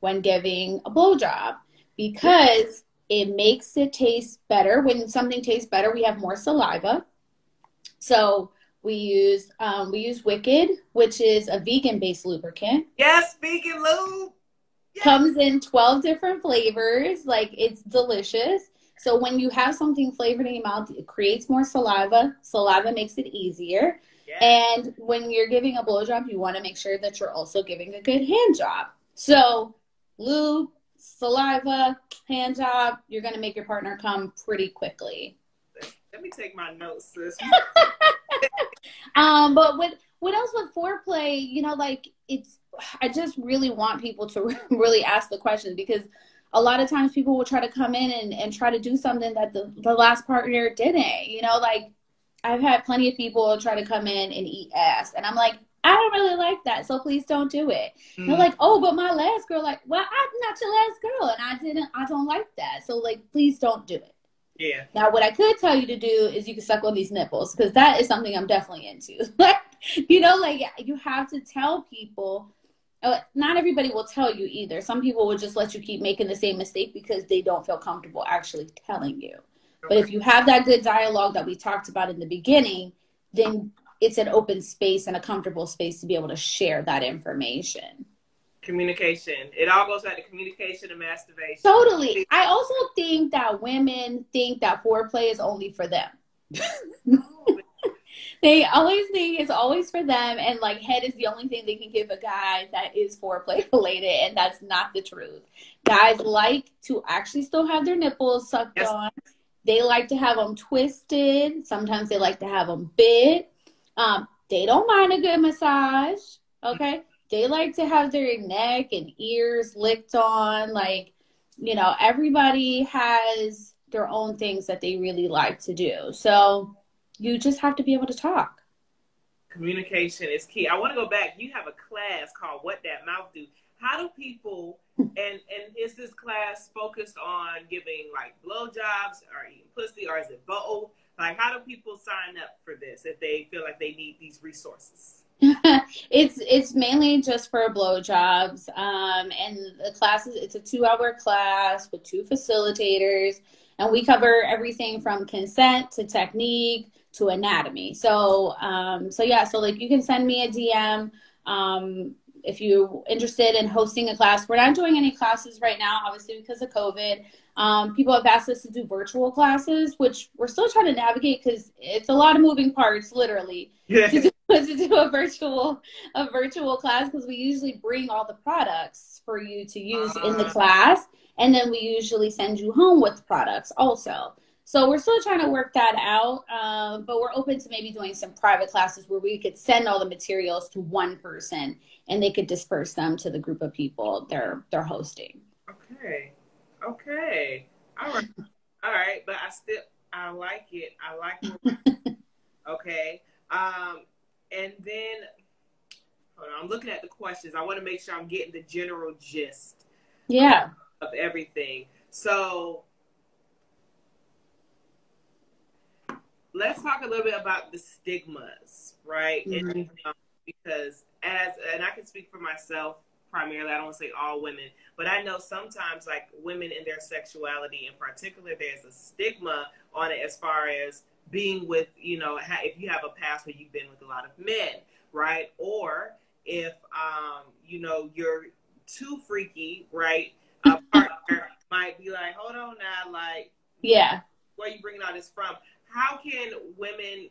when giving a blowjob because it makes it taste better. When something tastes better, we have more saliva. So we use um, we use Wicked, which is a vegan-based lubricant. Yes, vegan lube. Yes. Comes in twelve different flavors. Like it's delicious. So when you have something flavored in your mouth, it creates more saliva. Saliva makes it easier. Yeah. And when you're giving a blowjob, you want to make sure that you're also giving a good hand job. So lube, saliva, hand job, you're going to make your partner come pretty quickly. Let me take my notes, sis. um, but what what else with foreplay? You know, like it's. I just really want people to really ask the questions because a lot of times people will try to come in and, and try to do something that the, the last partner didn't. You know, like I've had plenty of people try to come in and eat ass. And I'm like, I don't really like that, so please don't do it. Mm. They're like, oh, but my last girl, like, well, I'm not your last girl, and I didn't, I don't like that, so like, please don't do it. Yeah. Now, what I could tell you to do is you can suck on these nipples because that is something I'm definitely into. like, you know, like you have to tell people Uh, not everybody will tell you either. Some people will just let you keep making the same mistake because they don't feel comfortable actually telling you. But if you have that good dialogue that we talked about in the beginning, then it's an open space and a comfortable space to be able to share that information. Communication. It all goes back to communication and masturbation. Totally. I also think that women think that foreplay is only for them. they always think it's always for them and like head is the only thing they can give a guy that is foreplay related and that's not the truth. Guys like to actually still have their nipples sucked yes. on. They like to have them twisted. Sometimes they like to have them bit. Um, they don't mind a good massage okay? They like to have their neck and ears licked on like you know everybody has their own things that they really like to do. So you just have to be able to talk. Communication is key. I want to go back. You have a class called What That Mouth Do. How do people and and is this class focused on giving like blowjobs or eating pussy or is it both? Like how do people sign up for this if they feel like they need these resources? it's it's mainly just for blowjobs. Um, and the classes it's a two hour class with two facilitators, and we cover everything from consent to technique to anatomy. So, um, so yeah, so like you can send me a DM um, if you're interested in hosting a class. We're not doing any classes right now, obviously because of COVID. Um, people have asked us to do virtual classes, which we're still trying to navigate because it's a lot of moving parts, literally, yeah. to, do, to do a virtual a virtual class because we usually bring all the products for you to use uh in the uh-huh. class, and then we usually send you home with products also. So we're still trying to work that out, um, but we're open to maybe doing some private classes where we could send all the materials to one person and they could disperse them to the group of people they're they're hosting. Okay, okay, all right, all right. But I still I like it. I like it. okay, um, and then hold on. I'm looking at the questions. I want to make sure I'm getting the general gist. Yeah. Of, of everything. So let's talk a little bit about the stigmas, right? Mm-hmm. And, um, because as and I can speak for myself primarily. I don't want to say all women, but I know sometimes like women in their sexuality in particular, there's a stigma on it as far as being with you know if you have a past where you've been with a lot of men, right? Or if um, you know you're too freaky, right? A partner might be like, hold on now, like yeah, where are you bringing all this from? How can women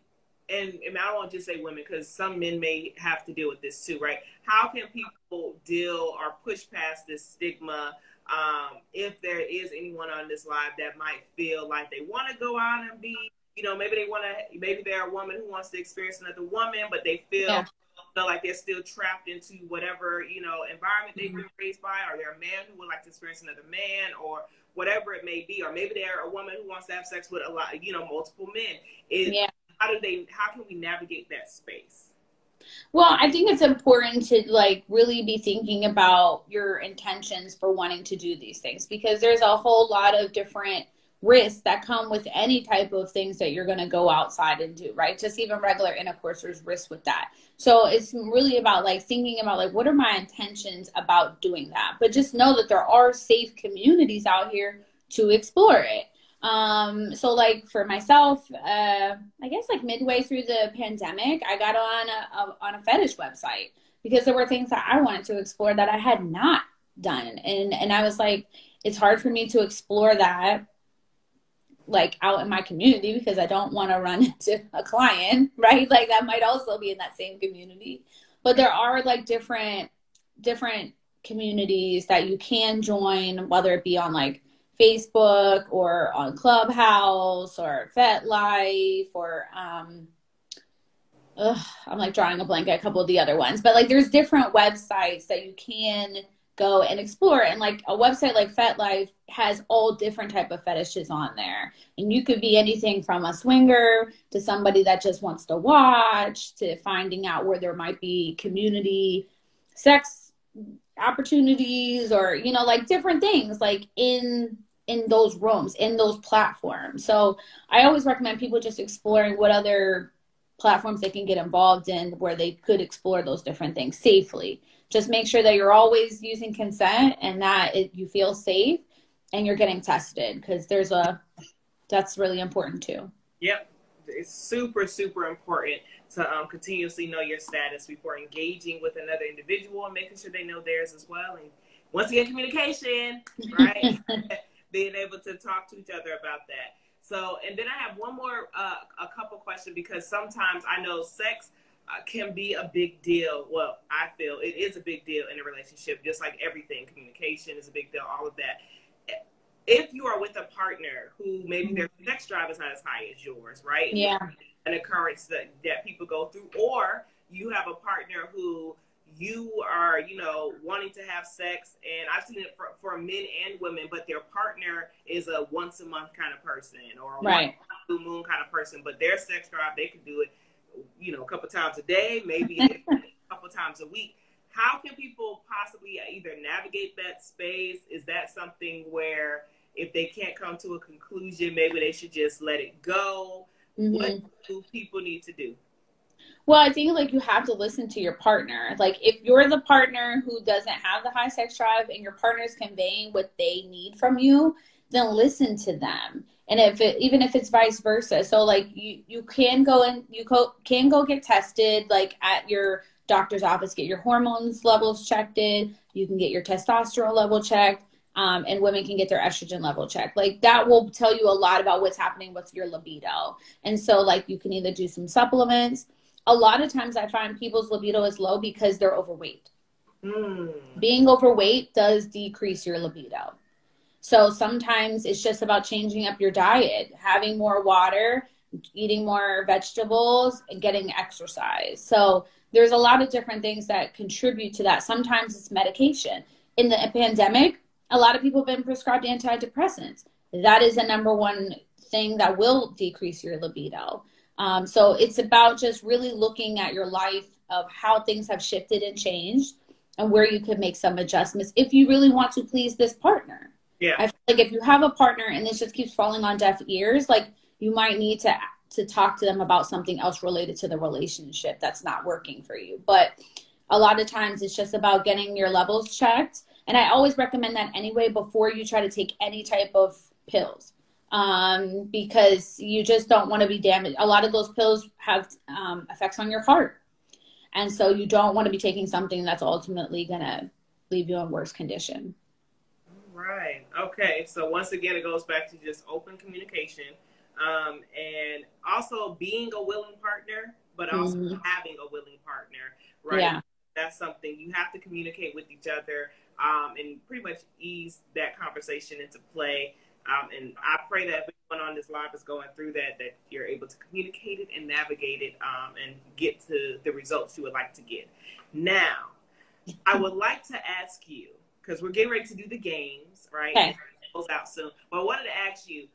and, and I don't want to just say women because some men may have to deal with this too, right? How can people deal or push past this stigma? Um, if there is anyone on this live that might feel like they want to go out and be, you know, maybe they want to, maybe they're a woman who wants to experience another woman, but they feel yeah. feel like they're still trapped into whatever you know environment they've mm-hmm. been raised by, or they're a man who would like to experience another man, or whatever it may be, or maybe they're a woman who wants to have sex with a lot, you know, multiple men. Is yeah. how do they? How can we navigate that space? Well, I think it's important to like really be thinking about your intentions for wanting to do these things because there's a whole lot of different risks that come with any type of things that you're going to go outside and do, right? Just even regular intercourse, there's risks with that. So it's really about like thinking about like what are my intentions about doing that. But just know that there are safe communities out here to explore it. Um, so like for myself, uh, I guess like midway through the pandemic, I got on a, a on a fetish website because there were things that I wanted to explore that I had not done, and and I was like, it's hard for me to explore that like out in my community because I don't want to run into a client, right? Like that might also be in that same community. But there are like different different communities that you can join, whether it be on like Facebook or on Clubhouse or FetLife or um ugh, I'm like drawing a blank at a couple of the other ones. But like there's different websites that you can go and explore. And like a website like FetLife has all different type of fetishes on there. And you could be anything from a swinger to somebody that just wants to watch to finding out where there might be community sex opportunities or you know like different things like in in those rooms in those platforms. So i always recommend people just exploring what other platforms they can get involved in where they could explore those different things safely. Just make sure that you're always using consent and that it, you feel safe and you're getting tested because there's a that's really important too. Yep, it's super super important to um, continuously know your status before engaging with another individual and making sure they know theirs as well. And once again, communication, right? Being able to talk to each other about that. So, and then I have one more, uh, a couple questions because sometimes I know sex can be a big deal. Well, I feel it is a big deal in a relationship, just like everything. Communication is a big deal, all of that. If you are with a partner who maybe mm-hmm. their sex drive is not as high as yours, right? Yeah. An occurrence that, that people go through, or you have a partner who you are, you know, wanting to have sex, and I've seen it for, for men and women, but their partner is a once a month kind of person or a right. blue moon kind of person, but their sex drive, they can do it, you know, a couple times a day, maybe a couple times a week. How can people possibly either navigate that space? Is that something where if they can't come to a conclusion, maybe they should just let it go? Mm-hmm. What do people need to do? Well, I think like you have to listen to your partner. Like if you're the partner who doesn't have the high sex drive and your partner is conveying what they need from you, then listen to them. And if it, even if it's vice versa, so like you you can go and you co- can go get tested like at your doctor's office, get your hormones levels checked in. You can get your testosterone level checked. Um, and women can get their estrogen level checked. Like that will tell you a lot about what's happening with your libido. And so, like, you can either do some supplements a lot of times I find people's libido is low because they're overweight. Mm. Being overweight does decrease your libido. So sometimes it's just about changing up your diet, having more water, eating more vegetables, and getting exercise. So there's a lot of different things that contribute to that. Sometimes it's medication. In the pandemic, a lot of people have been prescribed antidepressants. That is the number one thing that will decrease your libido. Um, so it's about just really looking at your life of how things have shifted and changed and where you could make some adjustments if you really want to please this partner. Yeah. I feel like if you have a partner and this just keeps falling on deaf ears, like you might need to to talk to them about something else related to the relationship that's not working for you. But a lot of times it's just about getting your levels checked. And I always recommend that anyway before you try to take any type of pills um, because you just don't want to be damaged. A lot of those pills have um, effects on your heart. And so you don't want to be taking something that's ultimately going to leave you in worse condition. Right. Okay. So once again, it goes back to just open communication um, and also being a willing partner, but also mm-hmm. having a willing partner. Right. Yeah. That's something you have to communicate with each other um, and pretty much ease that conversation into play. Um, and I pray that everyone on this live is going through that, that you're able to communicate it and navigate it um, and get to the results you would like to get. Now, I would like to ask you, because we're getting ready to do the games, right? Okay. Goes out soon. But I wanted to ask you,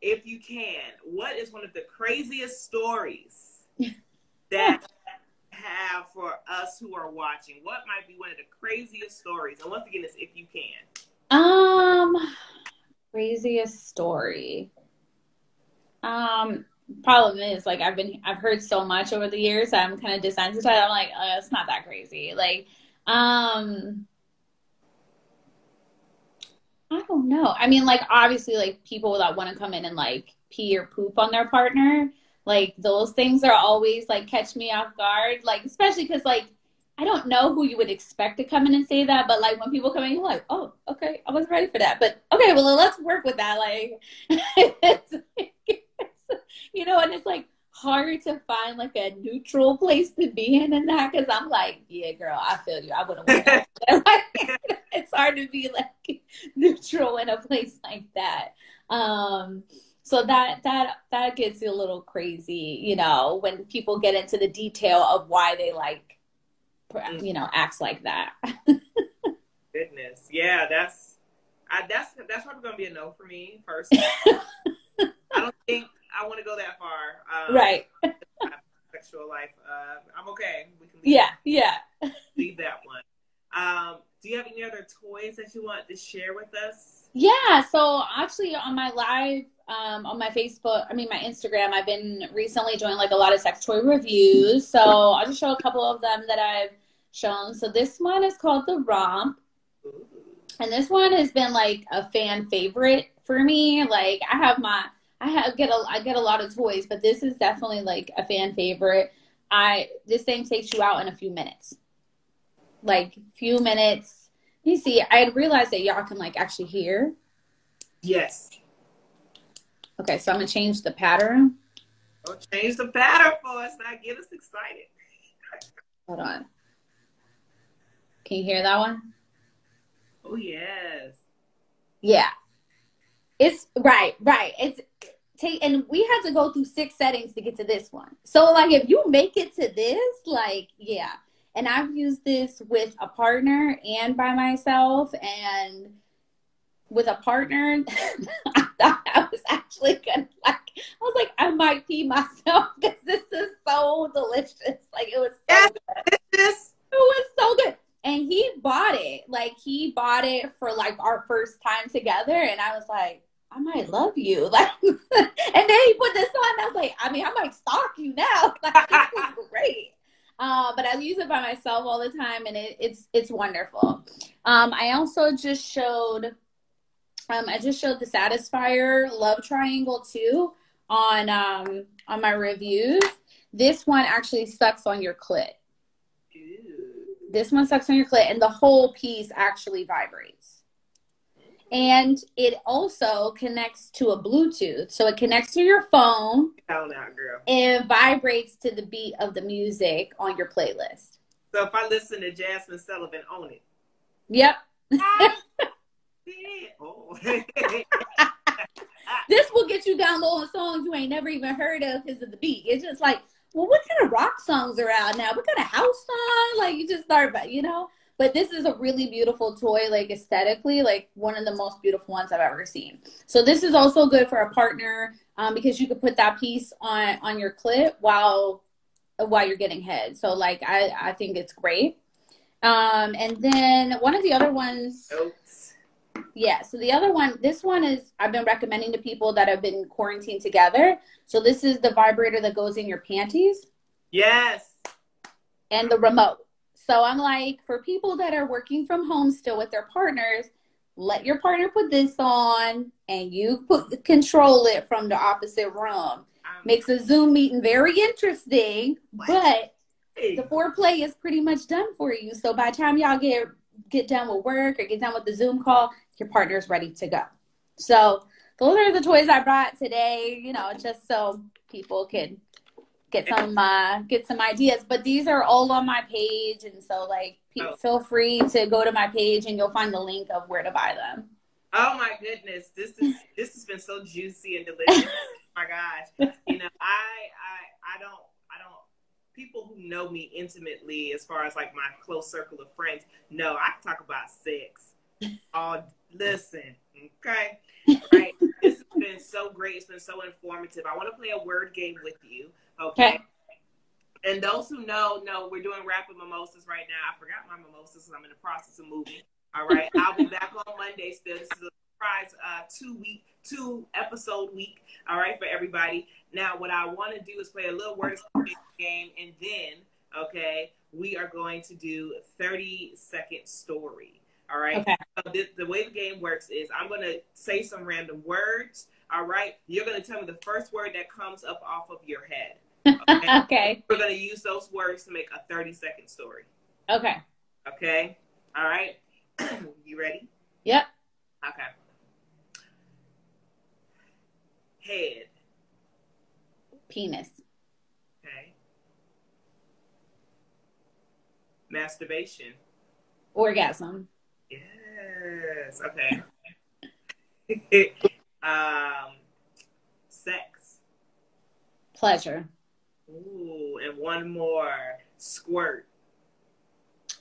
if you can, what is one of the craziest stories that have for us who are watching? What might be one of the craziest stories? And once again, it's if you can. Um craziest story. Um, problem is like I've been I've heard so much over the years. I'm kind of desensitized. I'm like, oh, it's not that crazy. Like, um, I don't know. I mean, like obviously, like people that want to come in and like pee or poop on their partner, like those things are always like catch me off guard. Like especially because like I don't know who you would expect to come in and say that, but like when people come in, you're like, oh, okay, I wasn't ready for that. But okay, well, let's work with that. Like, it's, it's, you know, and it's like hard to find like a neutral place to be in and that because I'm like, yeah, girl, I feel you. I wouldn't want like, it's hard to be like neutral in a place like that. Um, so that that that gets you a little crazy, you know, when people get into the detail of why they like you know acts like that goodness yeah that's I, that's that's probably gonna be a no for me first i don't think i want to go that far um, right sexual life uh, i'm okay we can yeah yeah leave that one um, do you have any other toys that you want to share with us Yeah, so actually on my live um, on my Facebook, I mean my Instagram, I've been recently doing like a lot of sex toy reviews. So I'll just show a couple of them that I've shown. So this one is called the Romp. And this one has been like a fan favorite for me. Like I have my I have get a I get a lot of toys, but this is definitely like a fan favorite. I this thing takes you out in a few minutes. Like few minutes. You see, I had realized that y'all can like actually hear. Yes. Okay, so I'm gonna change the pattern. Oh, change the pattern for us. Now get us excited. Hold on. Can you hear that one? Oh yes. Yeah. It's right, right. It's take and we had to go through six settings to get to this one. So like if you make it to this, like yeah. And I've used this with a partner and by myself and with a partner, I thought I was actually gonna like I was like, I might pee myself because this is so delicious. Like it was so Yes. good. It was so good. And he bought it. Like he bought it for like our first time together. And I was like, might love you. Like and then he put this on. And I was like, I mean, I might stalk you now. Like great. Uh, but I use it by myself all the time and it, it's it's wonderful. Um, I also just showed um, I just showed the Satisfyer Love Triangle too on um, on my reviews. This one actually sucks on your clit. This one sucks on your clit, and the whole piece actually vibrates. And it also connects to a Bluetooth. So it connects to your phone down out, girl. and vibrates to the beat of the music on your playlist. So if I listen to Jazmine Sullivan on it. Yep. oh. This will get you downloading songs you ain't never even heard of because of the beat. It's just like, well, what kind of rock songs are out now? What kind of house song? Like you just start, but you know. But this is a really beautiful toy, like aesthetically, like one of the most beautiful ones I've ever seen. So this is also good for a partner um, because you could put that piece on on your clip while while you're getting head. So like I I think it's great. Um, and then one of the other ones Notes. yeah, so the other one, this one is I've been recommending to people that have been quarantined together. So this is the vibrator that goes in your panties Yes. and the remote. So I'm like, for people that are working from home still with their partners, let your partner put this on and you put control it from the opposite room. I'm Makes a Zoom meeting very interesting, but Hey. the foreplay is pretty much done for you. So by the time y'all get get done with work or get done with the Zoom call, your partner's ready to go. So those are the toys I brought today. You know, just so people can get some uh, get some ideas. But these are all on my page, and so like pe- Oh. feel free to go to my page and you'll find the link of where to buy them. Oh my goodness, this is this has been so juicy and delicious. oh my gosh, you know, I I I don't I don't. People who know me intimately, as far as like my close circle of friends, know I can talk about sex. Oh, listen, okay, right. This has been so great. It's been so informative. I want to play a word game with you, okay? Okay. And those who know, know we're doing rapid mimosas right now. I forgot my mimosas, and I'm in the process of moving. All right, I'll be back on Monday. Still, this is a surprise uh, two week, two episode week. All right, for everybody. Now, what I want to do is play a little word game, and then, okay, we are going to do 30 second story. All right. Okay. So the, the way the game works is I'm going to say some random words. All right. You're going to tell me the first word that comes up off of your head. Okay. okay. We're going to use those words to make a 30 second story. Okay. Okay. All right. you ready? Yep. Okay. Head. Penis. Okay. Masturbation. Orgasm. Yes. Okay. um, sex. Pleasure. Ooh, and one more. Squirt.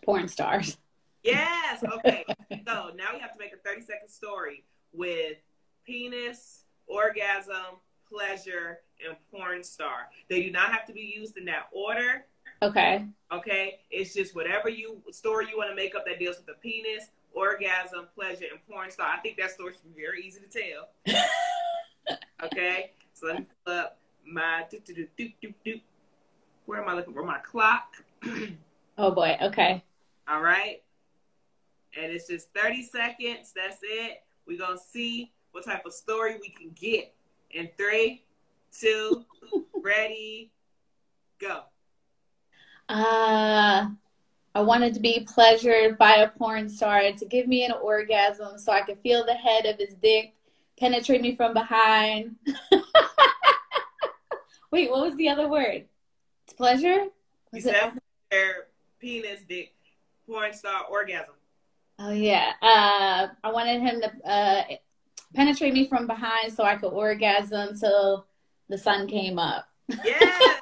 Porn stars. Yes. Okay. so now we have to make a 30 second story with penis, orgasm, pleasure, and porn star. They do not have to be used in that order. Okay. Okay. It's just whatever you story you want to make up that deals with the penis, orgasm, pleasure, and porn star. I think that story should be very easy to tell. okay, so let me pull up my do do do do do. Where am I looking for my clock? oh boy. Okay. All right. And it's just 30 seconds. That's it. We're going to see what type of story we can get. In three, two, ready, go. Uh, I wanted to be pleasured by a porn star to give me an orgasm so I could feel the head of his dick penetrate me from behind. Wait, what was the other word? It's pleasure? Was you said it? penis, dick, porn star, orgasm. Oh yeah. Uh, I wanted him to uh, penetrate me from behind so I could orgasm till the sun came up. Yeah.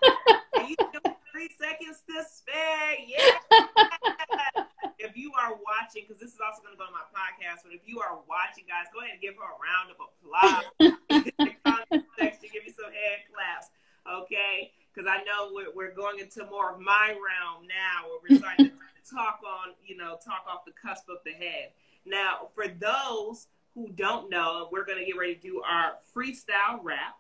three seconds to spare. Yeah. if you are watching, because this is also going to go on my podcast, but if you are watching, guys, go ahead and give her a round of applause. give me some hand claps, okay? Because I know we're, we're going into more of my realm now, where we're starting to talk on, you know, talk off the cusp of the head. Now, for those who don't know, we're going to get ready to do our freestyle rap.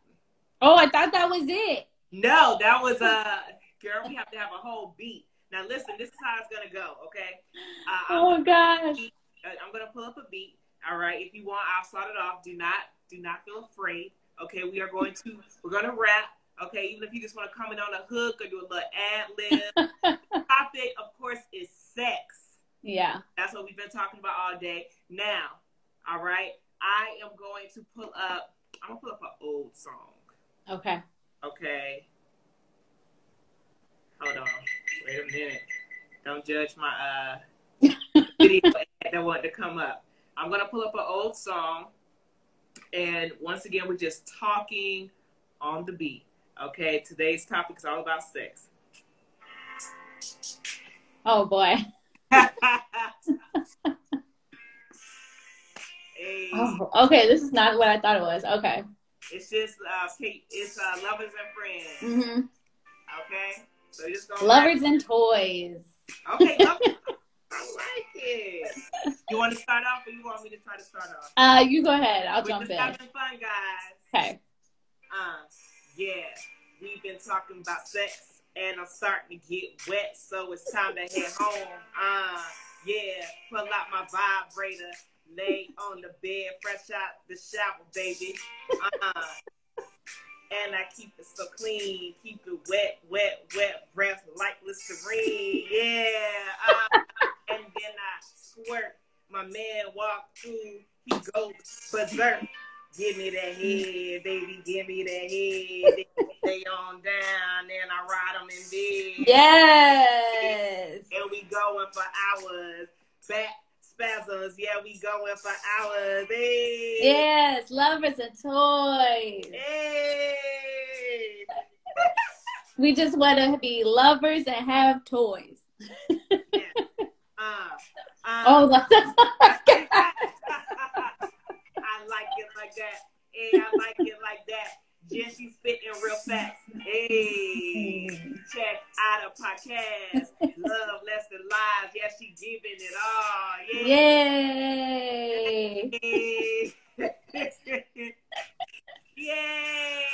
Oh, I thought that was it. No, that was a uh, girl. We have to have a whole beat. Now, listen, this is how it's gonna go. Okay. Uh, oh gosh. Uh, I'm gonna pull up a beat. All right. If you want, I'll start it off. Do not, do not feel afraid. Okay. We are going to, we're gonna rap. Okay. Even if you just want to comment on a hook or do a little ad lib. topic, of course, is sex. Yeah. That's what we've been talking about all day. Now, all right. I am going to pull up. I'm gonna pull up an old song. Okay. Okay. Hold on. Wait a minute. Don't judge my uh video ad that wanted to come up. I'm gonna pull up an old song, and once again, we're just talking on the beat. Okay. Today's topic is all about sex. Oh boy. Oh, okay. This is not what I thought it was. Okay. It's just uh, it's uh, lovers and friends. Mm-hmm. Okay, so just go. lovers and toys. Okay, lovers. I like it. You want to start off, or you want me to try to start off? Uh, you go ahead. I'll We're jump just in. having fun, guys. Okay. Uh, yeah, we've been talking about sex, and I'm starting to get wet, so it's time to head home. Uh, yeah, pull out my vibrator lay on the bed, fresh out the shower, baby. Uh, and I keep it so clean, keep it wet, wet, wet, breath like Listerine. Yeah. Uh, and then I squirt. My man walk through, he goes berserk. Give me that head, baby. Give me that head. Stay on down, and I ride them in bed. Yes. And we going for hours. Back spasms. Yeah, we going for hours. Hey. Yes, lovers and toys. Hey. we just want to be lovers and have toys. yeah. uh, um, oh, that's like that. Hey, I like it like that. Jessie spitting real fast. Hey, check out a podcast. Love less than lies. Yeah, she giving it all. Yay! Yay! Yay!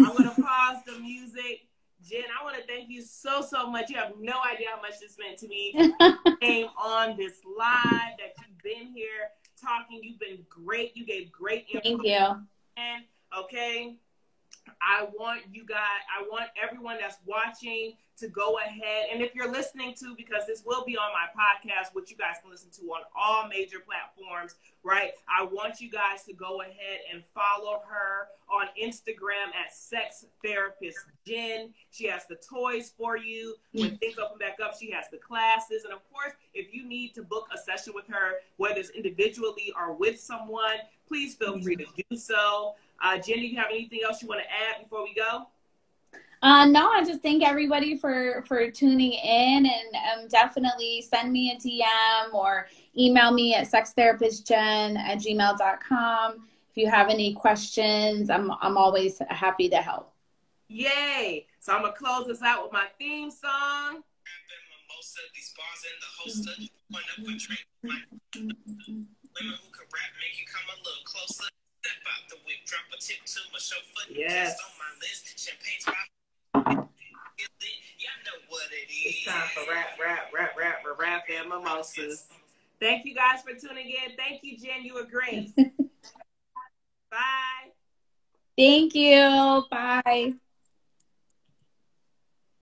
I'm gonna pause the music. Jen, I want to thank you so so much. You have no idea how much this meant to me. came on this live that you've been here talking. You've been great. You gave great. Thank you. And okay, I want you guys, I want everyone that's watching to go ahead. And if you're listening to, because this will be on my podcast, which you guys can listen to on all major platforms, right? I want you guys to go ahead and follow her on Instagram at Sex Therapist Jen. She has the toys for you. When things open back up, she has the classes. And of course, if you need to book a session with her, whether it's individually or with someone, please feel free to do so. Uh, Jen, do you have anything else you want to add before we go? Uh, no, I just thank everybody for for tuning in, and um, definitely send me a DM or email me at sextherapistjen at gmail.com. If you have any questions, I'm I'm always happy to help. Yay! So I'm gonna close this out with my theme song. poster, these bars in the holster. One up for drink. Women who can rap make you come a little closer. Step whip, drop a tip to my chauffeur. Yes. on my list. Champagne's my Y'all know what it is. It's time for rap, rap, rap, rap, rap, rap, and mimosas. Thank you guys for tuning in. Thank you, Jen. You were great. Bye. Thank you. Bye.